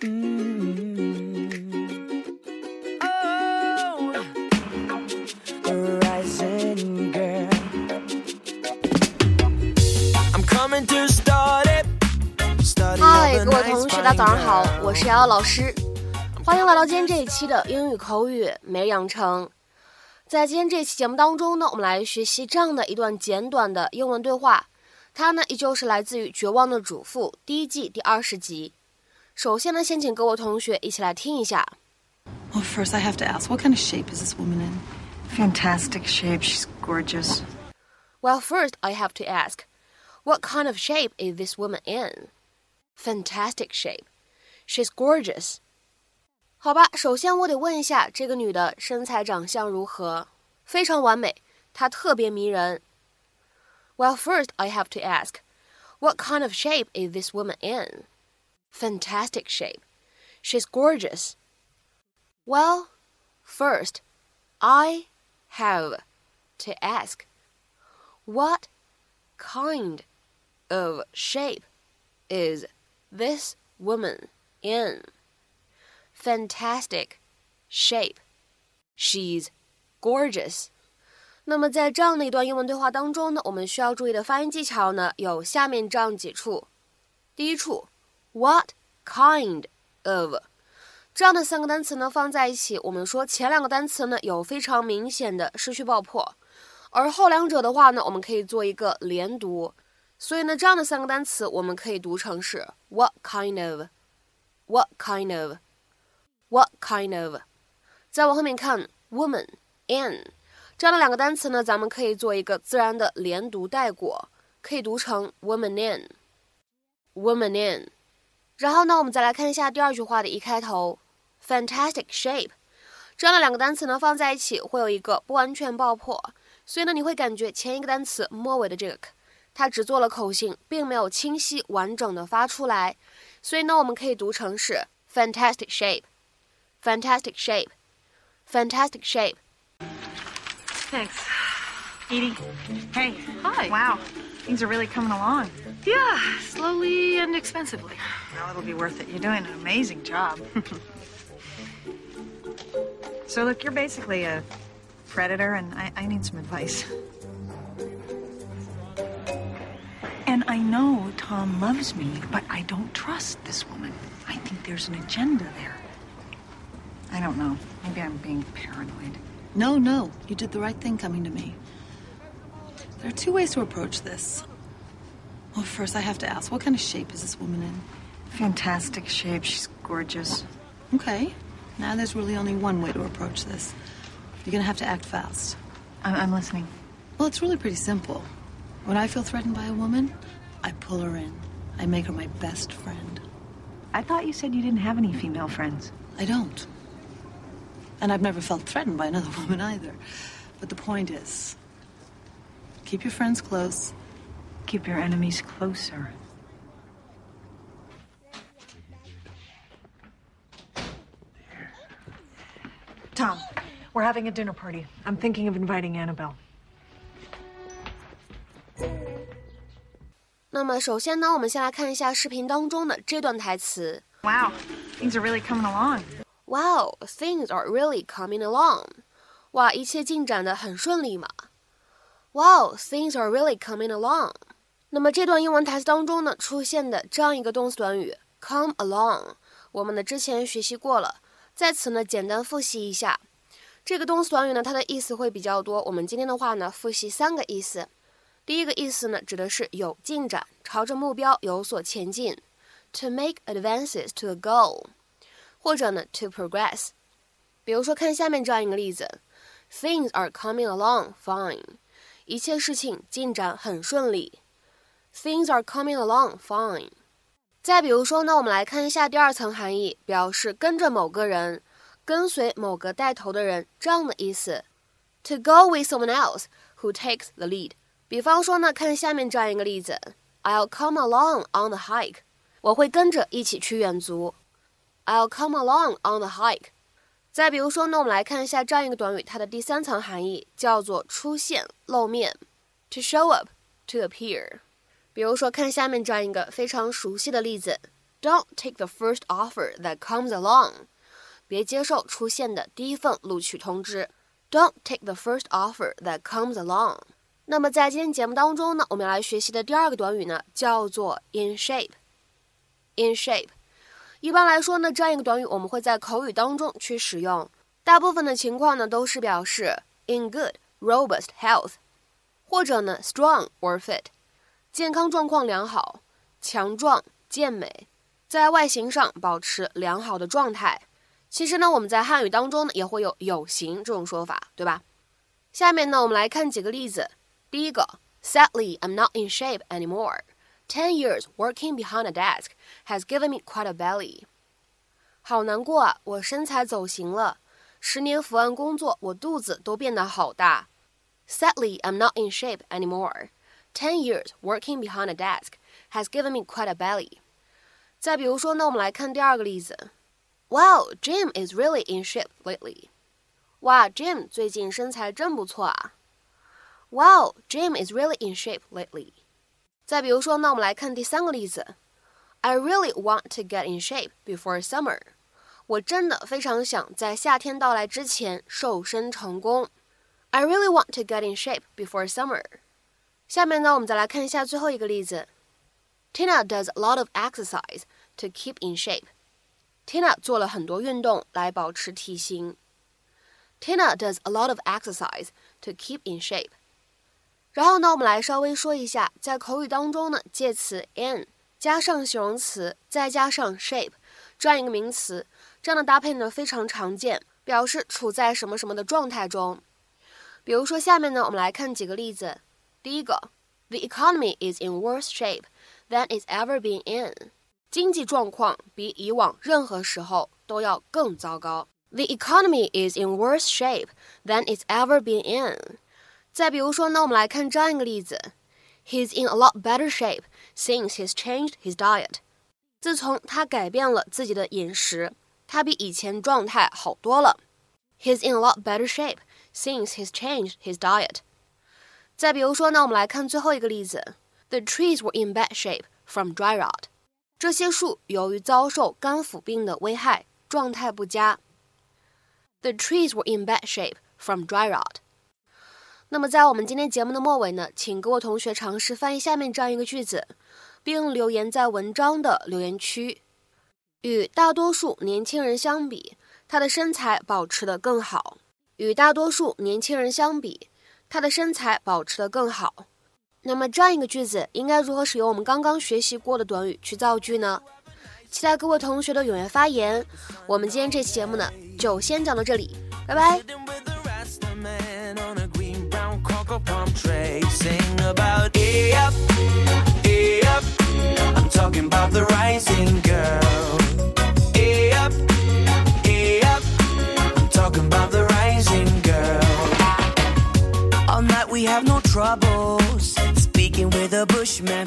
嗨，各位同学，大家早上好，我是瑶瑶老师，欢迎来到今天这一期的英语口语每日养成。在今天这期节目当中呢，我们来学习这样的一段简短的英文对话，它呢依旧是来自于《绝望的主妇》第一季第二十集。首先呢，先请各位同学一起来听一下。Well, first I have to ask, what kind of shape is this woman in? Fantastic shape. She's gorgeous. Well, first I have to ask, what kind of shape is this woman in? Fantastic shape. She's gorgeous. 好吧，首先我得问一下，这个女的身材长相如何？非常完美，她特别迷人。Well, first I have to ask, what kind of shape is this woman in? Fantastic shape. She's gorgeous. Well, first, I have to ask, what kind of shape is this woman in? Fantastic shape. She's gorgeous. 那么在这样的一段英文对话当中呢，我们需要注意的发音技巧呢，有下面这样几处。第一处 ，what kind of 这样的三个单词呢放在一起，我们说前两个单词呢有非常明显的失去爆破，而后两者的话呢，我们可以做一个连读。所以呢，这样的三个单词我们可以读成是 what kind of，what kind of，what kind of。再往后面看 woman in 这样的两个单词呢，咱们可以做一个自然的连读带过，可以读成 woman in，woman in。然后呢，我们再来看一下第二句话的一开头，fantastic shape，这样的两个单词呢放在一起会有一个不完全爆破，所以呢你会感觉前一个单词末尾的这个它只做了口型，并没有清晰完整的发出来，所以呢我们可以读成是 fantastic shape，fantastic shape，fantastic shape。Thanks. Edie. Hey. Hi. Wow. Things are really coming along. Yeah, slowly and expensively. Well, it'll be worth it. You're doing an amazing job. so, look, you're basically a predator, and I, I need some advice. And I know Tom loves me, but I don't trust this woman. I think there's an agenda there. I don't know. Maybe I'm being paranoid. No, no, you did the right thing coming to me. There are two ways to approach this. Well, first, I have to ask, what kind of shape is this woman in? Fantastic shape. She's gorgeous. Okay, now there's really only one way to approach this. You're gonna have to act fast. I'm, I'm listening. Well, it's really pretty simple. When I feel threatened by a woman, I pull her in. I make her my best friend. I thought you said you didn't have any female friends. I don't. And I've never felt threatened by another woman either. But the point is keep your friends close, Keep your enemies closer. Tom, we're having a dinner party. I'm thinking of inviting Annabelle. 那么首先呢，我们先来看一下视频当中的这段台词。 Wow, things are really coming along. Wow, things are really coming along. 哇，一切进展的很顺利嘛。 Wow, things are really coming along. 那么这段英文台词当中呢，出现的这样一个动词短语 come along，我们呢之前学习过了，在此呢简单复习一下。这个动词短语呢，它的意思会比较多。我们今天的话呢，复习三个意思。第一个意思呢，指的是有进展，朝着目标有所前进，to make advances to a goal，或者呢，to progress。比如说，看下面这样一个例子：Things are coming along fine，一切事情进展很顺利。Things are coming along fine。再比如说呢，我们来看一下第二层含义，表示跟着某个人，跟随某个带头的人这样的意思。To go with someone else who takes the lead。比方说呢，看下面这样一个例子：I'll come along on the hike。我会跟着一起去远足。I'll come along on the hike。再比如说那，我们来看一下这样一个短语，它的第三层含义叫做出现、露面，to show up，to appear。比如说，看下面这样一个非常熟悉的例子 Don't take the first offer that comes along。别接受出现的第一份录取通知。Don't take the first offer that comes along。那么在今天节目当中呢，我们要来学习的第二个短语呢，叫做 in shape。in shape。一般来说呢，这样一个短语我们会在口语当中去使用，大部分的情况呢都是表示 in good robust health，或者呢 strong or fit，健康状况良好、强壮、健美，在外形上保持良好的状态。其实呢，我们在汉语当中呢也会有有形这种说法，对吧？下面呢，我们来看几个例子。第一个，Sadly, I'm not in shape anymore. Ten years working behind a desk has given me quite a belly. 好难过啊，我身材走形了。十年伏案工作，我肚子都变得好大。Sadly, I'm not in shape anymore. Ten years working behind a desk has given me quite a belly. 再比如说呢，我们来看第二个例子。Wow, Jim is really in shape lately. 哇，Jim 最近身材真不错啊。Wow, Jim is really in shape lately. 再比如说，那我们来看第三个例子。I really want to get in shape before summer. 我真的非常想在夏天到来之前瘦身成功。I really want to get in shape before summer. 下面呢，我们再来看一下最后一个例子。Tina does a lot of exercise to keep in shape. Tina 做了很多运动来保持体型。Tina does a lot of exercise to keep in shape. 然后呢，我们来稍微说一下，在口语当中呢，介词 in 加上形容词，再加上 shape 这样一个名词，这样的搭配呢非常常见，表示处在什么什么的状态中。比如说下面呢，我们来看几个例子。第一个，The economy is in worse shape than it's ever been in。经济状况比以往任何时候都要更糟糕。The economy is in worse shape than it's ever been in。再比如说呢，我们来看这样一个例子：He's in a lot better shape since he's changed his diet。自从他改变了自己的饮食，他比以前状态好多了。He's in a lot better shape since he's changed his diet。再比如说呢，我们来看最后一个例子：The trees were in bad shape from dry rot。这些树由于遭受干腐病的危害，状态不佳。The trees were in bad shape from dry rot。 那么，在我们今天节目的末尾呢，请各位同学尝试翻译下面这样一个句子，并留言在文章的留言区。与大多数年轻人相比，他的身材保持得更好。与大多数年轻人相比，他的身材保持得更好。那么，这样一个句子应该如何使用我们刚刚学习过的短语去造句呢？期待各位同学的踊跃发言。我们今天这期节目呢，就先讲到这里，拜拜。Cocoa palm tray. Sing about A up, A up. I'm talking about the rising girl. A up, A up. I'm talking about the rising girl. All night we have no troubles. Speaking with a bushman